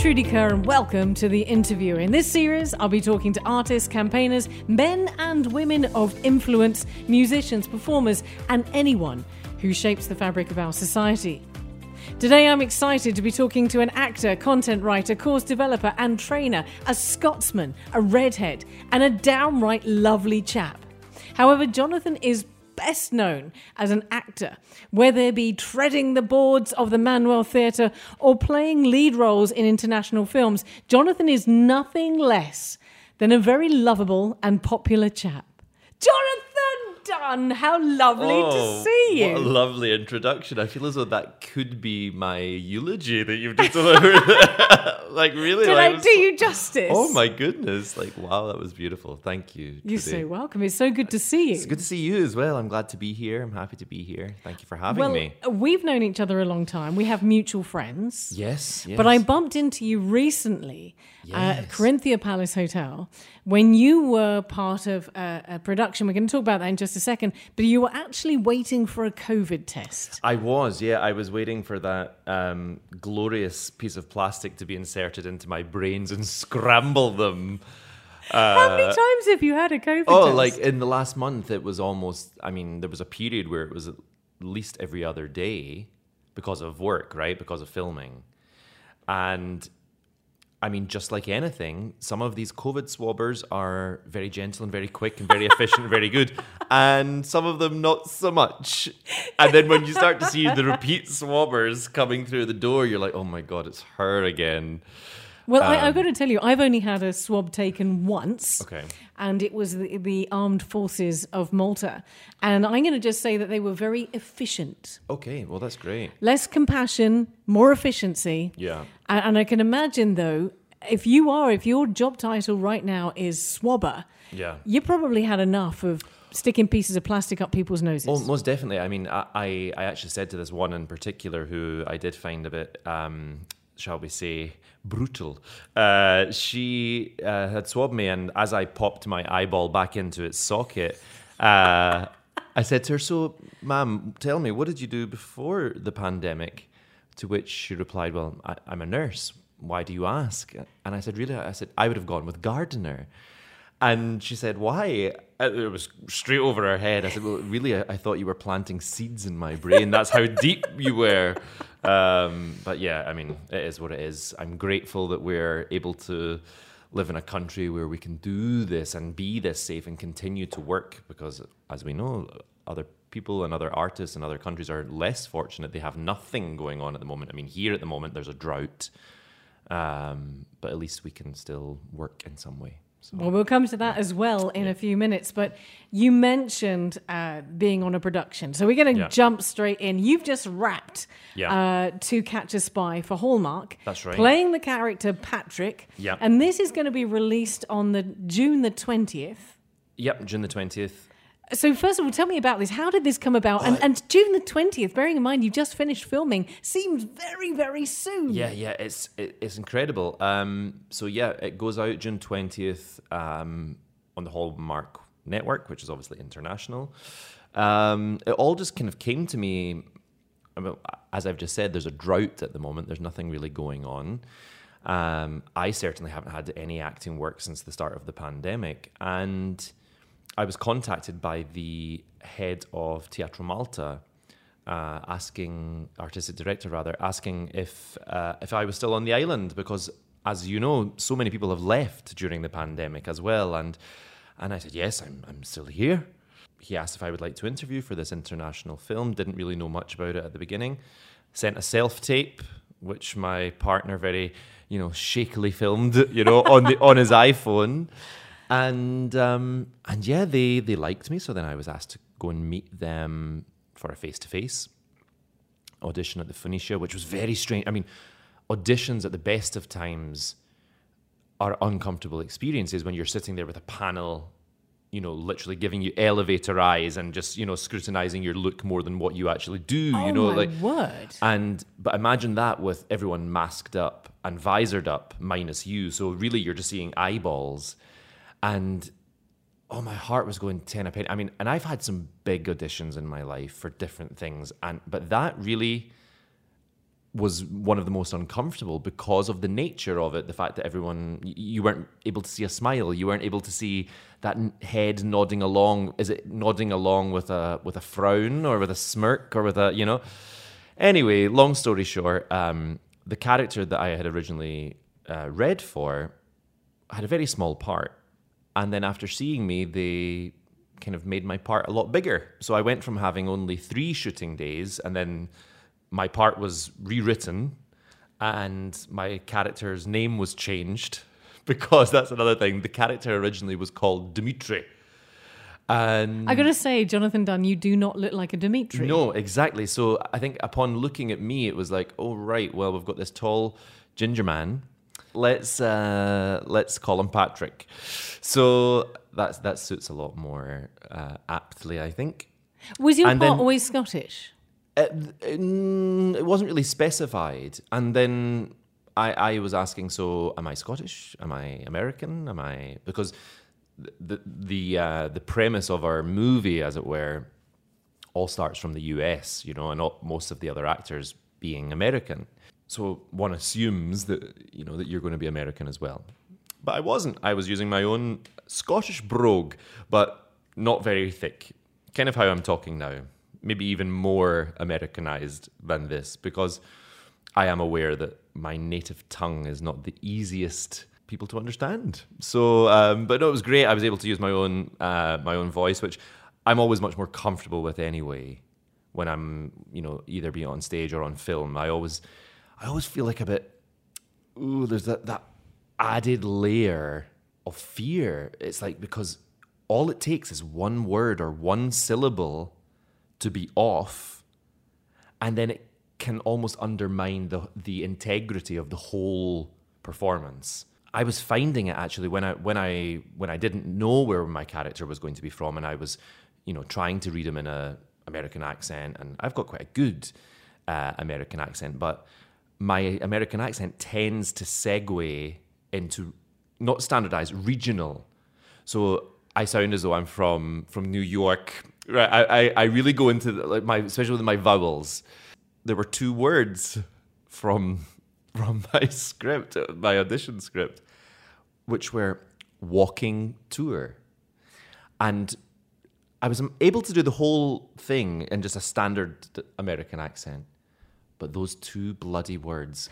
Trudy Kerr, and welcome to The Interview. In this series, I'll be talking to artists, campaigners, men and women of influence, musicians, performers, and anyone who shapes the fabric of our society. Today, I'm excited to be talking to an actor, content writer, course developer, and trainer, a Scotsman, a redhead, and a downright lovely chap. However, Jonathan is best known as an actor, whether it be treading the boards of the Manoel Theatre or playing lead roles in international films. Jonathan is nothing less than a very lovable and popular chap. Jonathan Dunn, how lovely Oh, to see you. What a lovely introduction. I feel as though that could be my eulogy that you've just delivered. like really, Did like, I do so- you justice? Oh my goodness! Like wow, that was beautiful. Thank you. You're Trudy. so welcome. It's so good to see you. It's good to see you as well. I'm glad to be here. I'm happy to be here. Thank you for having well, me. we've known each other a long time. We have mutual friends. Yes, yes. But I bumped into you recently at Corinthia Palace Hotel when you were part of a, a production. We're going to talk about that in just a second. But you were actually waiting for a COVID test. I was, yeah. I was waiting for that um, glorious piece of plastic to be inserted into my brains and scramble them. How many times have you had a COVID Uh, Oh, test? like in the last month, it was almost. I mean, there was a period where it was at least every other day because of work, right? Because of filming, and I mean, just like anything, some of these COVID swabbers are very gentle and very quick and very efficient and very good, and some of them not so much. And then when you start to see the repeat swabbers coming through the door, you're like, oh my god, it's her again. Well, I, I've got to tell you, I've only had a swab taken once. um, Okay. And it was the, the armed forces of Malta. And I'm going to just say that they were very efficient. Okay, well that's great. Less compassion, more efficiency. Yeah. And, and I can imagine, though, if you are, if your job title right now is swabber, Yeah. you probably had enough of sticking pieces of plastic up people's noses. Oh, most definitely. I mean, I, I, I actually said to this one in particular who I did find a bit, um, shall we say, brutal. Uh, she uh, had swabbed me, and as I popped my eyeball back into its socket, uh, I said to her, So, ma'am, tell me, what did you do before the pandemic? To which she replied, Well, I, I'm a nurse. Why do you ask? And I said, Really? I said, I would have gone with gardener. And she said, Why? It was straight over her head. I said, Well, really, I, I thought you were planting seeds in my brain. That's how deep you were. Um, but yeah, I mean, it is what it is. I'm grateful that we're able to live in a country where we can do this and be this safe and continue to work because, as we know, other people and other artists in other countries are less fortunate. They have nothing going on at the moment. I mean, here at the moment, there's a drought. Um, but at least we can still work in some way. So. Well, we'll come to that as well in a few minutes. But you mentioned uh, being on a production. So we're going to Yeah. jump straight in. You've just wrapped Yeah. uh, To Catch a Spy for Hallmark. That's right. Playing the character Patrick. Yeah. And this is going to be released on the June the 20th. Yep, June the 20th. So first of all, tell me about this. How did this come about? and, and June the 20th, bearing in mind you just finished filming, seems very, very soon. Yeah, yeah, it's it, it's incredible. Um, so yeah, it goes out June twentieth um, on the Hallmark network, which is obviously international. Um, it all just kind of came to me. I mean, as I've just said, there's a drought at the moment. There's nothing really going on. Um, I certainly haven't had any acting work since the start of the pandemic, and I was contacted by the head of Teatru Malta, uh, asking artistic director rather asking if uh, if I was still on the island because, as you know, so many people have left during the pandemic as well, and and I said yes, I'm I'm still here. He asked if I would like to interview for this international film. Didn't really know much about it at the beginning. Sent a self tape, which my partner very you know shakily filmed, you know, on the on his iPhone and um, and yeah, they they liked me. So then I was asked to go and meet them for a face to face audition at the Phoenicia, which was very strange. I mean, auditions at the best of times are uncomfortable experiences when you're sitting there with a panel. You know, literally giving you elevator eyes and just you know scrutinizing your look more than what you actually do. Oh you know, my like word. and but imagine that with everyone masked up and visored up, minus you. So really, you're just seeing eyeballs, and oh, my heart was going ten a penny. I mean, and I've had some big auditions in my life for different things, and but that really was one of the most uncomfortable because of the nature of it. The fact that everyone, you weren't able to see a smile, you weren't able to see that head nodding along. Is it nodding along with a with a frown or with a smirk or with a you know? Anyway, long story short, um, the character that I had originally uh, read for had a very small part, and then after seeing me, they kind of made my part a lot bigger. So I went from having only three shooting days, and then my part was rewritten, and my character's name was changed because that's another thing. The character originally was called Dimitri. And I gotta say, Jonathan Dunn, you do not look like a Dimitri. no, exactly. So I think upon looking at me, it was like, oh right, well we've got this tall ginger man. Let's uh, let's call him Patrick. So that's that suits a lot more uh, aptly, I think. Was your And then- always Scottish? It, mm, it wasn't really specified, and then I, I was asking, so am I Scottish? Am I American? Am I because the the uh, the premise of our movie, as it were, all starts from the U.S. You know, and all, most of the other actors being American. So one assumes that you know that you're going to be American as well. But I wasn't. I was using my own Scottish brogue, but not very thick. Kind of how I'm talking now. Maybe even more Americanized than this, because I am aware that my native tongue is not the easiest people to understand. So, um, but no, it was great. I was able to use my own uh, my own voice, which I'm always much more comfortable with anyway. When I'm, you know, either be on stage or on film, I always, I always feel like a bit. Ooh, there's that that added layer of fear. It's like because all it takes is one word or one syllable to be off, and then it can almost undermine the the integrity of the whole performance. I was finding it actually when I when I when I didn't know where my character was going to be from, and I was, you know, trying to read him in a American accent, and I've got quite a good uh, American accent, but my American accent tends to segue into not standardized, regional. So I sound as though I'm from from New York. Right, I I, I really go into the, like my especially with my vowels. There were two words from from my script, my audition script, which were walking tour, and I was able to do the whole thing in just a standard American accent, but those two bloody words,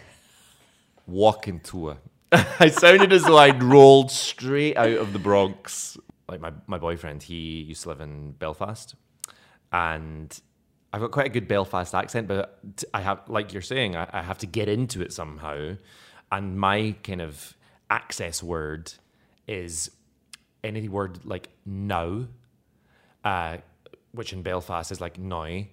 walking tour. I sounded as though I'd rolled straight out of the Bronx. Like my, my boyfriend, he used to live in Belfast, and I've got quite a good Belfast accent, but I have, like you're saying, I, I have to get into it somehow. And my kind of access word is any word like now, uh, which in Belfast is like now.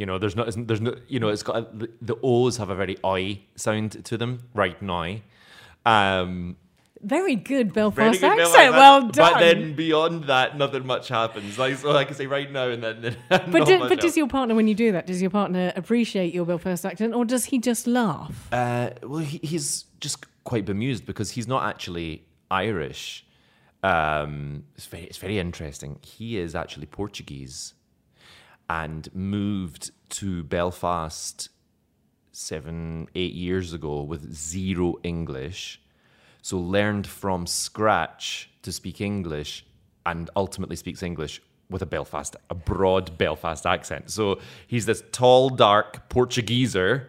You know, there's isn't- there's no, you know, it's got a, the, the O's have a very I sound to them right now. Um, Very good Belfast very good accent. Belfast well done. But then beyond that, nothing much happens. Like so, I can say right now and then. but, do, but does your partner, when you do that, does your partner appreciate your Belfast accent, or does he just laugh? Uh, well, he, he's just quite bemused because he's not actually Irish. Um, it's very, it's very interesting. He is actually Portuguese, and moved to Belfast seven, eight years ago with zero English. So learned from scratch to speak English, and ultimately speaks English with a Belfast, a broad Belfast accent. So he's this tall, dark Portugueser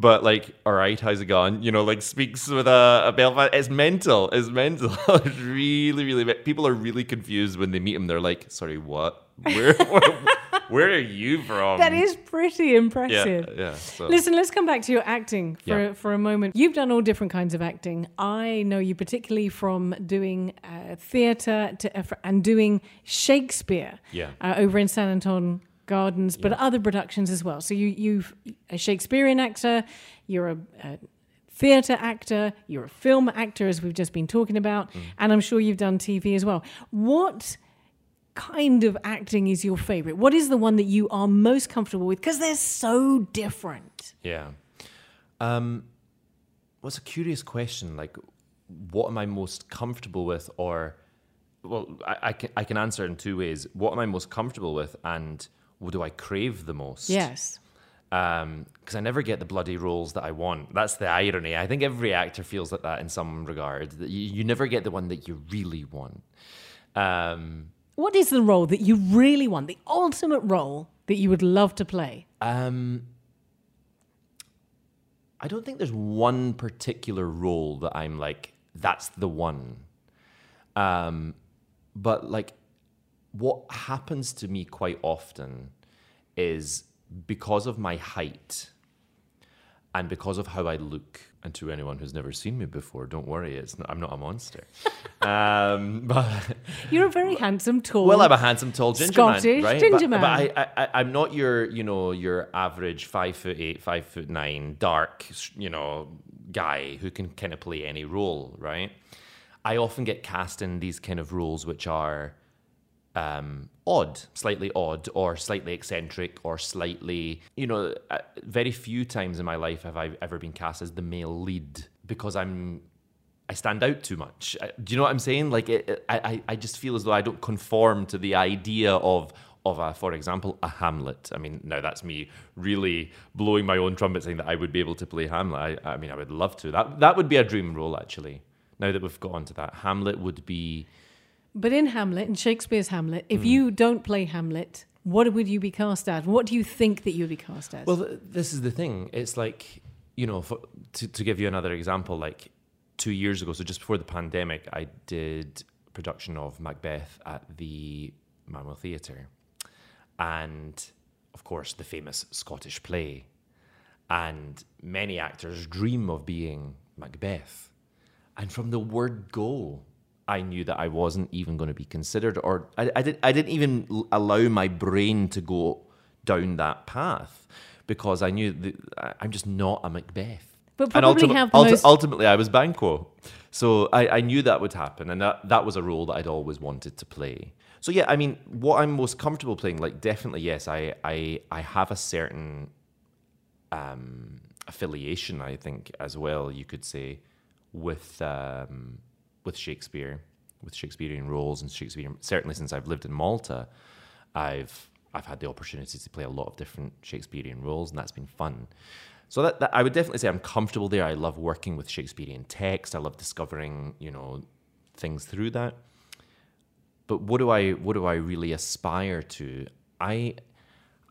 but like, all right, how's it going? You know, like speaks with a, a Belfast. It's mental. It's mental. it's really, really. People are really confused when they meet him. They're like, sorry, what? Where, where, are you from? That is pretty impressive. yeah. So. Listen, let's come back to your acting for, Yeah. for a moment. You've done all different kinds of acting. I know you particularly from doing uh, theatre to, and doing Shakespeare Yeah. uh, over in San Anton Gardens, but other productions as well. So you, you've a Shakespearean actor, you're a, a theatre actor, you're a film actor, as we've just been talking about, Mm. and I'm sure you've done TV as well. What kind of acting is your favorite? What is the one that you are most comfortable with? Because they're so different. Yeah. Um, well, a curious question. Like, what am I most comfortable with, or, well, I, I can I can answer in two ways. What am I most comfortable with, and what do I crave the most? Yes. because I never get the bloody roles that I want. That's the irony. I think every actor feels like that in some regard. That you, you never get the one that you really want. Um, What is the role that you really want? The ultimate role that you would love to play? um, I don't think there's one particular role that I'm like, that's the one. Um, but like, what happens to me quite often is because of my height and because of how I look. And to anyone who's never seen me before, don't worry, it's not, I'm not a monster. um, but You're a very handsome, tall. well, I'm a handsome, tall ginger Scottish man, right? ginger but, man. But I, I, I'm not your, you know, your average five foot eight, five foot nine, dark, you know, guy who can kind of play any role, right? I often get cast in these kind of roles which are um, odd, slightly odd, or slightly eccentric, or slightly, you know, uh, very few times in my life have I ever been cast as the male lead because I'm I stand out too much. I- Do you know what I'm saying? Like, it, it- I- I just feel as though I don't conform to the idea of, of a, for example, a Hamlet. I mean, now that's me really blowing my own trumpet, saying that I would be able to play Hamlet. I, I mean, I would love to. That that would be a dream role, actually. Now that we've got onto that, Hamlet would be. But in Hamlet, in Shakespeare's Hamlet, if hmm. you don't play Hamlet, what would you be cast as? What do you think that you would be cast as? Well, th- this is the thing. It's like, you know, for, to, to give you another example, like two years ago, so just before the pandemic, I did a production of Macbeth at the Manoel Theatre. And of course, the famous Scottish play. And many actors dream of being Macbeth. And from the word go, I knew that I wasn't even going to be considered, or I, I, did, I didn't even allow my brain to go down that path because I knew that I- I'm just not a Macbeth. But probably have the ulti- most- ultimately, I was Banquo. So I, I knew that would happen, and that, that was a role that I'd always wanted to play. So yeah, I mean, what I'm most comfortable playing, like definitely yes, I I, I have a certain um, affiliation, I think, as well. You could say with um, with Shakespeare, with Shakespearean roles and Shakespearean. Certainly, since I've lived in Malta, I've I've had the opportunity to play a lot of different Shakespearean roles, and that's been fun. So that, that I would definitely say I'm comfortable there. I love working with Shakespearean text. I love discovering, you know, things through that. But what do I what do I really aspire to? I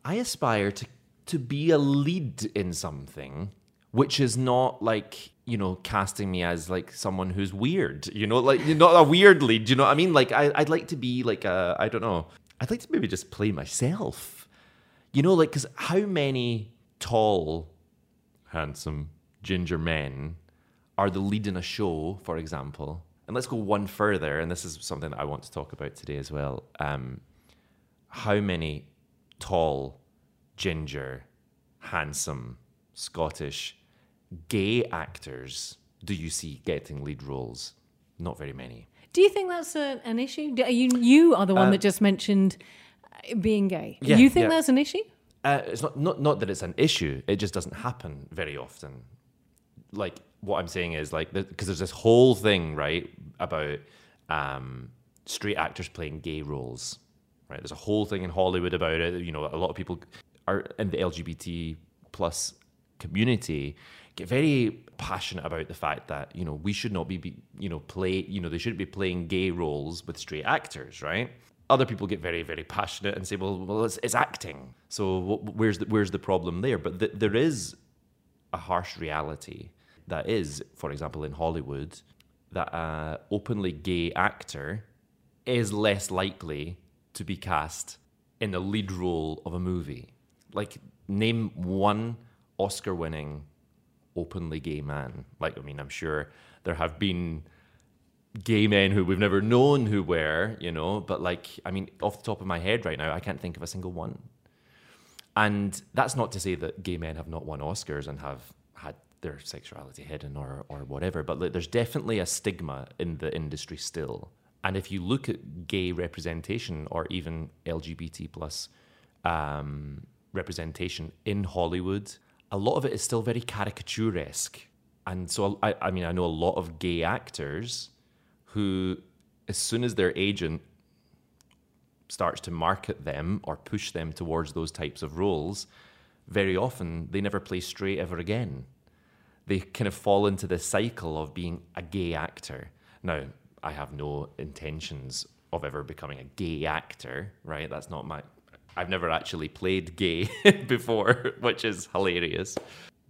I aspire to to be a lead in something which is not like you know casting me as like someone who's weird you know like you're not a weird lead you know what i mean? Like I, i'd like to be like a i don't know i'd like to maybe just play myself. You know like because how many tall handsome ginger men are the lead in a show for example? And let's go one further and this is something that i want to talk about today as well um, how many tall, ginger, handsome, Scottish, gay actors do you see getting lead roles? Not very many. do you think that's a, an issue? Do- you, you are the one that just mentioned uh, being gay. yeah, you think yeah. that's an issue? Uh, it's not, not not that it's an issue. It just doesn't happen very often. Like what I'm saying is like because there's this whole thing right about um, straight actors playing gay roles. Right, there's a whole thing in Hollywood about it. You know, a lot of people are in the LGBT plus community get very passionate about the fact that you know we should not be, be you know play you know they shouldn't be playing gay roles with straight actors, right? Other people get very very passionate and say, well, well, it's, it's acting. So wh- where's the, where's the problem there? But th- there is a harsh reality that is, for example, in Hollywood, that an openly gay actor is less likely to be cast in the lead role of a movie. Like, name one Oscar winning openly gay man. Like, I mean, I'm sure there have been gay men who we've never known who were, you know, but like, I mean, off the top of my head right now, I can't think of a single one. And that's not to say that gay men have not won Oscars and have had their sexuality hidden or, or whatever, but like, there's definitely a stigma in the industry still. And if you look at gay representation or even LGBT plus um, representation in Hollywood, a lot of it is still very caricaturesque. And so, I, I mean, I know a lot of gay actors who, as soon as their agent starts to market them or push them towards those types of roles, very often they never play straight ever again. They kind of fall into this cycle of being a gay actor. Now, I have no intentions of ever becoming a gay actor, right? That's not my. I've never actually played gay before, which is hilarious.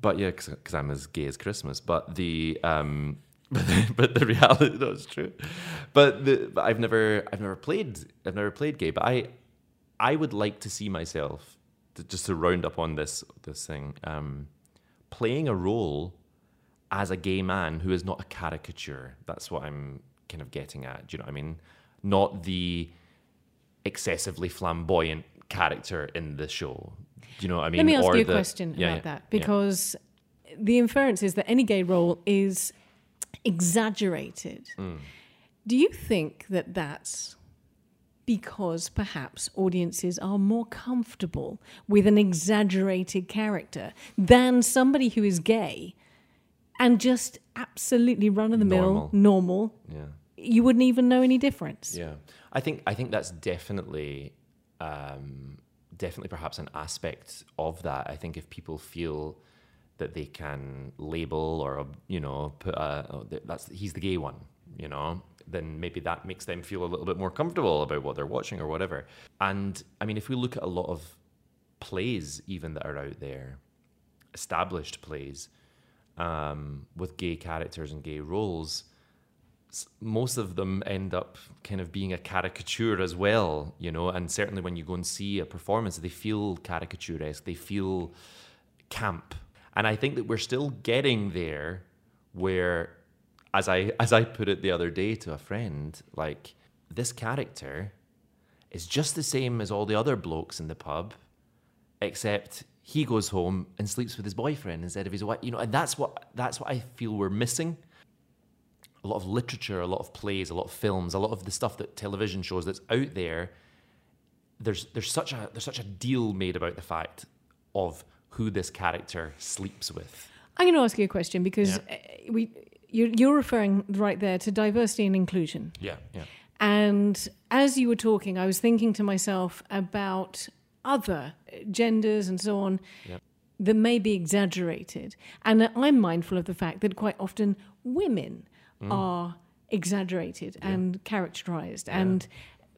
But yeah, because I'm as gay as Christmas. But the um, but the, reality it's true. But the but I've never I've never played I've never played gay. But I I would like to see myself to, just to round up on this this thing um, playing a role as a gay man who is not a caricature. That's what I'm kind of getting at. Do you know what I mean? Not the excessively flamboyant character in the show. Do you know what I mean? Let me ask Or you a the- question yeah, about yeah, that yeah. because the inference is that any gay role is exaggerated. Mm. Do you think that that's because perhaps audiences are more comfortable with an exaggerated character than somebody who is gay and just absolutely run of the mill, Normal. normal? yeah. You wouldn't even know any difference. Yeah, I think I think that's definitely, um, definitely perhaps an aspect of that. I think if people feel that they can label or you know put a, oh, that's he's the gay one, you know, then maybe that makes them feel a little bit more comfortable about what they're watching or whatever. And I mean, if we look at a lot of plays even that are out there, established plays um, with gay characters and gay roles most of them end up kind of being a caricature as well, you know. And certainly when you go and see a performance, they feel caricaturesque, they feel camp. And I think that we're still getting there where, as I as I put it the other day to a friend, like this character is just the same as all the other blokes in the pub, except he goes home and sleeps with his boyfriend instead of his wife. You know, and that's what that's what I feel we're missing a lot of literature, a lot of plays, a lot of films, a lot of the stuff that television shows that's out there. There's there's such a there's such a deal made about the fact of who this character sleeps with. I'm going to ask you a question because Yeah. uh, we you're, you're referring right there to diversity and inclusion. Yeah, yeah, And as you were talking, I was thinking to myself about other genders and so on Yep. that may be exaggerated. And I'm mindful of the fact that quite often women are exaggerated and characterized and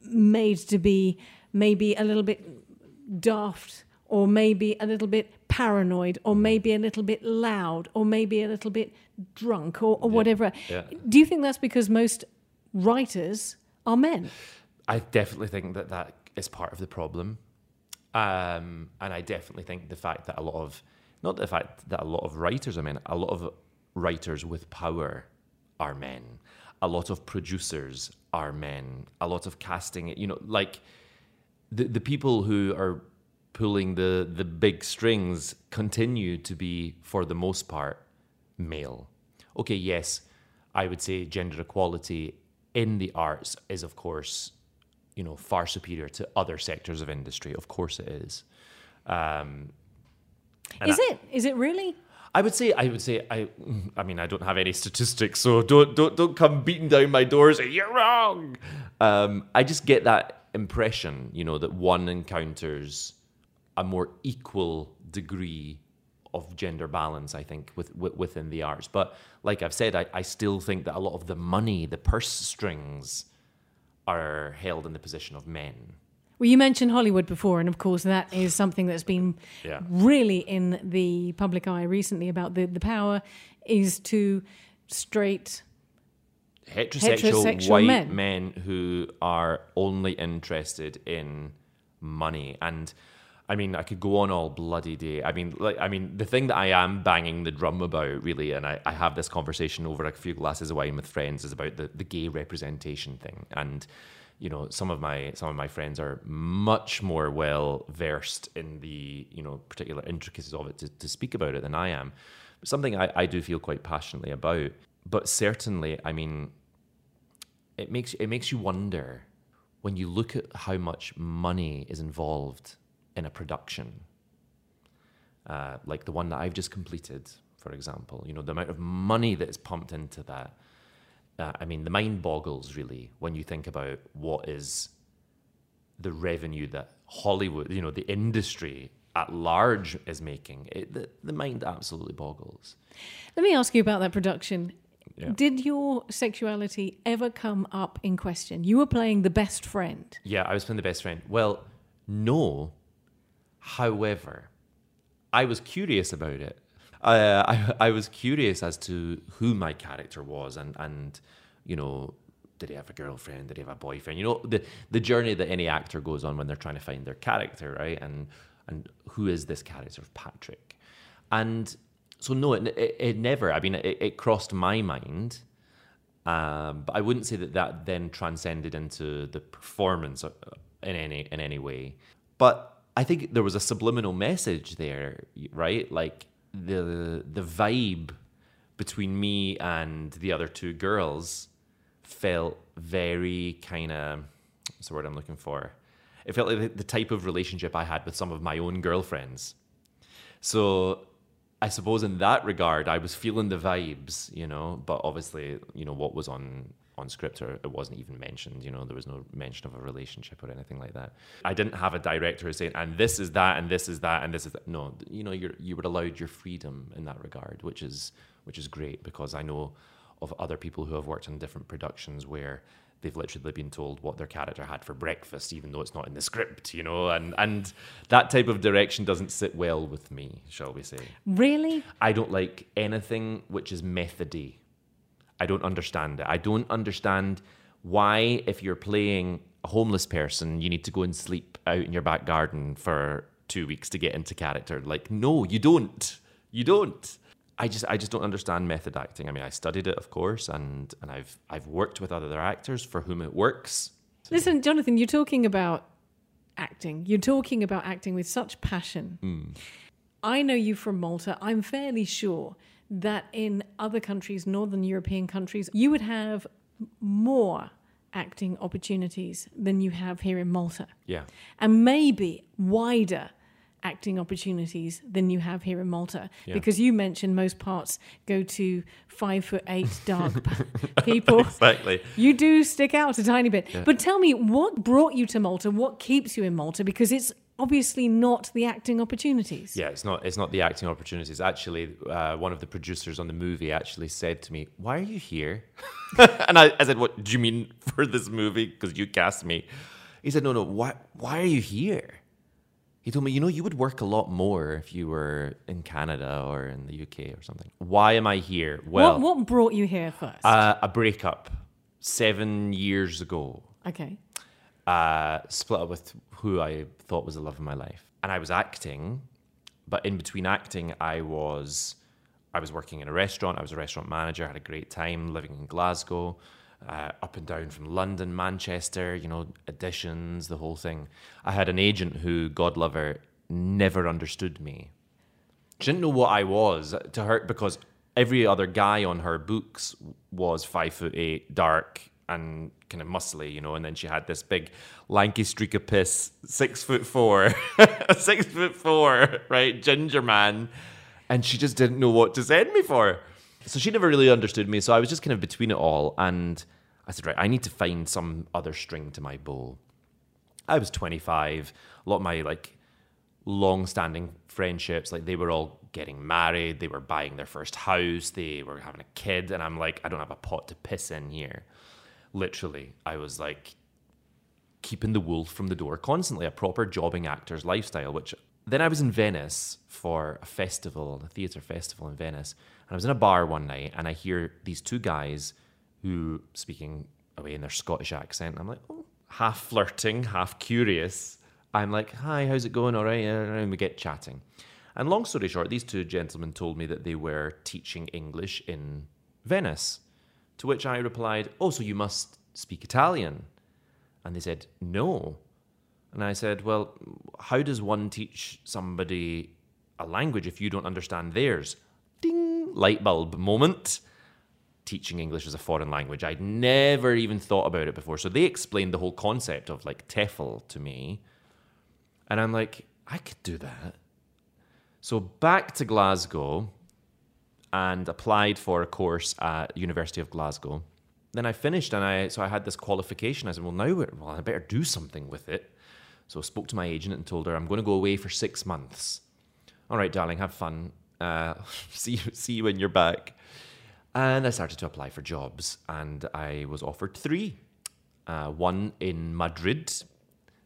made to be maybe a little bit daft or maybe a little bit paranoid or maybe a little bit loud or maybe a little bit drunk or, or whatever. yeah. Do you think that's because most writers are men? I definitely think that that is part of the problem, um, and I definitely think the fact that a lot of not the fact that a lot of writers are men, a lot of writers with power are men. A lot of producers are men. A lot of casting, you know, like the the people who are pulling the the big strings continue to be for the most part male. Okay, yes, I would say gender equality in the arts is of course, you know, far superior to other sectors of industry. Of course it is. Um, Is I- it? Is it really? I would say, I would say, I, I mean, I don't have any statistics, so don't, don't, don't come beating down my door and say you're wrong. Um, I just get that impression, you know, that one encounters a more equal degree of gender balance. I think with, with within the arts, but like I've said, I, I still think that a lot of the money, the purse strings, are held in the position of men. Well, you mentioned Hollywood before, and of course, that is something that's been Yeah. really in the public eye recently about the, the power is to straight. heterosexual, Heterosexual white men. men. who are only interested in money and I mean, I could go on all bloody day. I mean, like, I mean, the thing that I am banging the drum about, really, and I, I have this conversation over a few glasses of wine with friends, is about the, the gay representation thing. And, you know, some of my some of my friends are much more well versed in the, you know, particular intricacies of it to, to speak about it than I am. Something I, I do feel quite passionately about. But certainly, I mean, it makes it makes you wonder when you look at how much money is involved in a production, uh, like the one that I've just completed, for example. You know, the amount of money that is pumped into that. Uh, I mean, the mind boggles really when you think about what is the revenue that Hollywood, you know, the industry at large is making, it, the, the mind absolutely boggles. Let me ask you about that production. Yeah. Did your sexuality ever come up in question? You were playing the best friend. Yeah, I was playing the best friend. Well, no. However, I was curious about it. Uh, I I was curious as to who my character was, and and you know, did he have a girlfriend? Did he have a boyfriend? You know, the the journey that any actor goes on when they're trying to find their character, right? And and who is this character of Patrick? And so no, it, it, it never. I mean, it, it crossed my mind, um, but I wouldn't say that that then transcended into the performance uh, in any in any way. But I think there was a subliminal message there, right? Like the the vibe between me and the other two girls felt very kind of what's the word I'm looking for? It felt like the, the type of relationship I had with some of my own girlfriends. So I suppose in that regard, I was feeling the vibes, you know. But obviously, you know what was on on script or it wasn't even mentioned. You know, there was no mention of a relationship or anything like that. I didn't have a director saying, "And this is that, and this is that, and this is that." No, you know, you you were allowed your freedom in that regard, which is which is great because I know of other people who have worked on different productions where they've literally been told what their character had for breakfast, even though it's not in the script, you know, and and that type of direction doesn't sit well with me, shall we say? Really? I don't like anything which is methody. I don't understand it. I don't understand why, if you're playing a homeless person, you need to go and sleep out in your back garden for two weeks to get into character. Like, no, you don't. You don't. I just I just don't understand method acting. I mean, I studied it, of course, and and I've I've worked with other actors for whom it works. Listen, Jonathan, you're talking about acting. You're talking about acting with such passion. Mm. I know you from Malta. I'm fairly sure that in other countries, Northern European countries, you would have more acting opportunities than you have here in Malta. Yeah. And maybe wider acting opportunities than you have here in Malta Yeah. because you mentioned most parts go to five foot eight dark people. Exactly. You do stick out a tiny bit. But tell me, what brought you to Malta? What keeps you in Malta? Because it's obviously not the acting opportunities. Yeah, it's not. It's not the acting opportunities. Actually, uh, one of the producers on the movie actually said to me, "Why are you here?" and I, I said, "What do you mean for this movie? Because you cast me." He said, "No, no. Why? Why are you here?" He told me, "You know, you would work a lot more if you were in Canada or in the UK or something. Why am I here? Well, what, what brought you here first? Uh, a breakup seven years ago." okay. Uh, split up with who I thought was the love of my life, and I was acting, but in between acting, I was I was working in a restaurant. I was a restaurant manager. had a great time living in Glasgow, uh, up and down from London, Manchester. You know, auditions, the whole thing. I had an agent who, God love her, never understood me. She didn't know what I was to her because every other guy on her books was five foot eight, dark, and kind of muscly, you know. And then she had this big lanky streak of piss, six foot four, six foot four, right, ginger man, and she just didn't know what to send me for. So she never really understood me. So I was just kind of between it all, and I said, right, I need to find some other string to my bow. I was 25. A lot of my like long-standing friendships, like they were all getting married, they were buying their first house, they were having a kid, and I'm like, I don't have a pot to piss in here. Literally, I was like keeping the wolf from the door constantly, a proper jobbing actor's lifestyle. Which then I was in Venice for a festival, a theatre festival in Venice, and I was in a bar one night, and I hear these two guys who speaking away in their Scottish accent. I'm like, oh, half flirting, half curious. I'm like, hi, how's it going? All right, and we get chatting. And long story short, these two gentlemen told me that they were teaching English in Venice. To which I replied, Oh, so you must speak Italian? And they said, No. And I said, Well, how does one teach somebody a language if you don't understand theirs? Ding, light bulb moment. Teaching English as a foreign language. I'd never even thought about it before. So they explained the whole concept of like TEFL to me. And I'm like, I could do that. So back to Glasgow and applied for a course at University of Glasgow. Then I finished and I so I had this qualification. I said, well now well I better do something with it. So I spoke to my agent and told her I'm going to go away for six months. All right, darling, have fun. Uh, see see you when you're back. And I started to apply for jobs, and I was offered three. Uh, one in Madrid,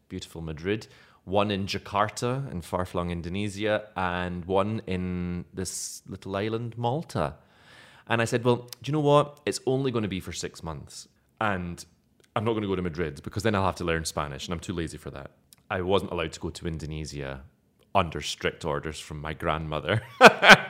beautiful Madrid. One in Jakarta, in far-flung Indonesia, and one in this little island, Malta. And I said, well, do you know what? It's only going to be for six months. And I'm not going to go to Madrid because then I'll have to learn Spanish, and I'm too lazy for that. I wasn't allowed to go to Indonesia under strict orders from my grandmother.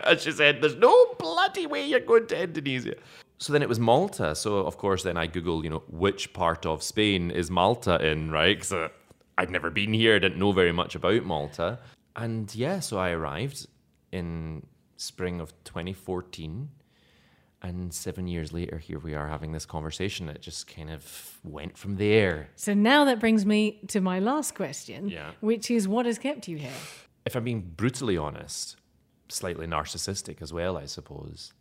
and she said, There's no bloody way you're going to Indonesia. So then it was Malta. So, of course, then I Google, you know, which part of Spain is Malta in, right? Because uh, I'd never been here, I didn't know very much about Malta. And yeah, so I arrived in spring of 2014. And seven years later, here we are having this conversation. It just kind of went from there. So now that brings me to my last question, Yeah. which is what has kept you here? if I'm being brutally honest, slightly narcissistic as well, I suppose,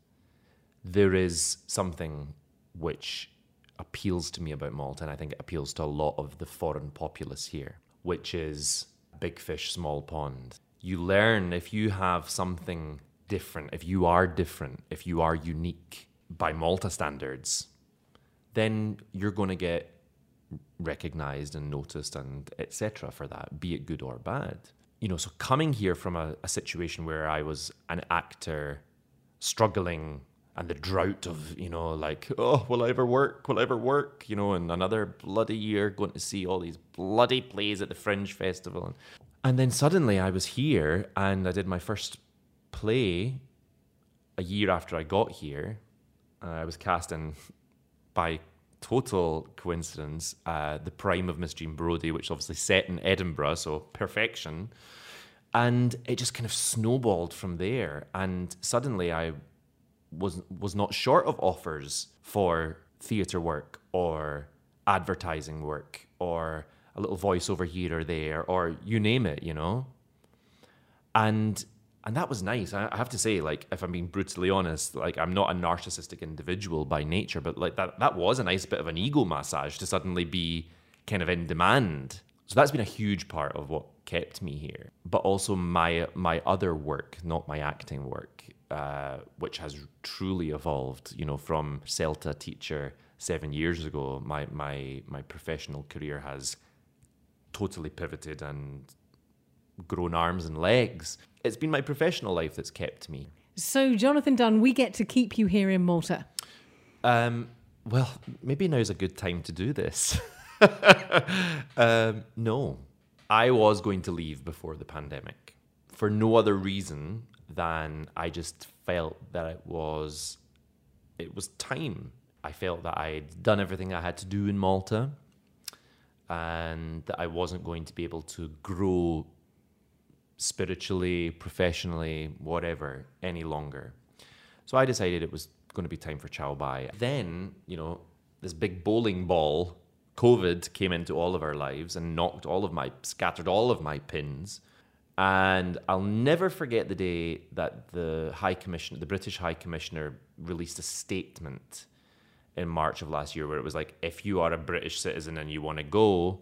there is something which appeals to me about Malta, and I think it appeals to a lot of the foreign populace here, which is big fish, small pond. You learn if you have something different, if you are different, if you are unique by Malta standards, then you're going to get recognized and noticed and etc for that be it good or bad you know so coming here from a, a situation where i was an actor struggling and the drought of you know like oh will i ever work will i ever work you know and another bloody year going to see all these bloody plays at the fringe festival and, and then suddenly i was here and i did my first play a year after i got here uh, i was cast in by total coincidence, uh, the prime of Miss Jean Brodie which obviously set in Edinburgh, so perfection. And it just kind of snowballed from there. And suddenly I was was not short of offers for theatre work or advertising work or a little voiceover here or there or you name it, you know. And and that was nice. I have to say, like, if I'm being brutally honest, like I'm not a narcissistic individual by nature, but like that that was a nice bit of an ego massage to suddenly be kind of in demand. So that's been a huge part of what kept me here. But also my my other work, not my acting work, uh, which has truly evolved. You know, from Celta teacher seven years ago, my my my professional career has totally pivoted and grown arms and legs. It's been my professional life that's kept me. So, Jonathan Dunn, we get to keep you here in Malta. Um, well, maybe now's a good time to do this. um, no, I was going to leave before the pandemic for no other reason than I just felt that it was it was time. I felt that I'd done everything I had to do in Malta, and that I wasn't going to be able to grow spiritually, professionally, whatever, any longer. So I decided it was going to be time for Chow Bai. Then, you know, this big bowling ball, COVID, came into all of our lives and knocked all of my, scattered all of my pins. And I'll never forget the day that the High Commissioner, the British High Commissioner, released a statement in March of last year where it was like, if you are a British citizen and you want to go,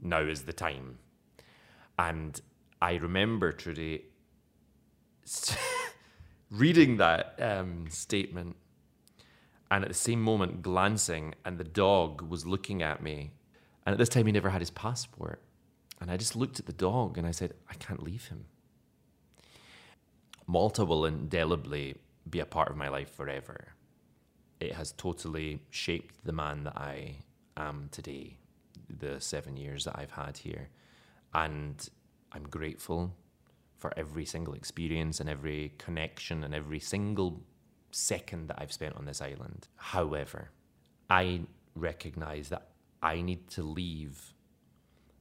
now is the time. And I remember Trudy reading that um, statement and at the same moment glancing, and the dog was looking at me. And at this time, he never had his passport. And I just looked at the dog and I said, I can't leave him. Malta will indelibly be a part of my life forever. It has totally shaped the man that I am today, the seven years that I've had here. And I'm grateful for every single experience and every connection and every single second that I've spent on this island. However, I recognize that I need to leave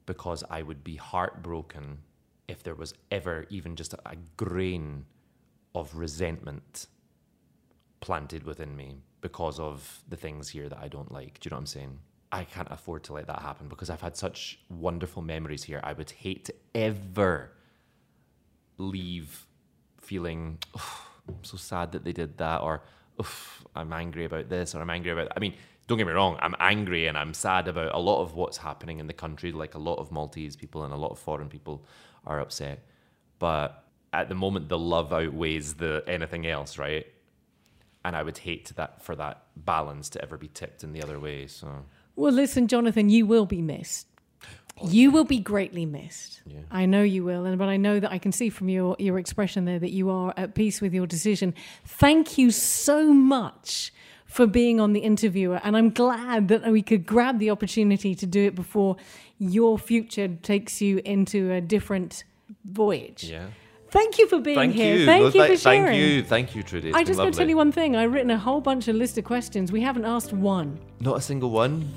because I would be heartbroken if there was ever even just a, grain of resentment planted within me because of the things here that I don't like. Do you know what I'm saying? I can't afford to let that happen because I've had such wonderful memories here. I would hate to ever leave feeling "Oh, I'm so sad that they did that or "Oh, I'm angry about this or I'm angry about I mean don't get me wrong, I'm angry and I'm sad about a lot of what's happening in the country. Like a lot of Maltese people and a lot of foreign people are upset. But at the moment, the love outweighs the anything else, right? And I would hate that for that balance to ever be tipped in the other way. So Well, listen, Jonathan, you will be missed. You will be greatly missed. Yeah. I know you will, and but I know that I can see from your your expression there that you are at peace with your decision. Thank you so much for being on the interviewer, and I'm glad that we could grab the opportunity to do it before your future takes you into a different voyage. yeah. Thank you for being Thank here. you. Thank No, you for sharing. Thank you. Thank you, Trudy. It's I just got to tell you one thing. I've written a whole bunch of list of questions. We haven't asked one. Not a single one.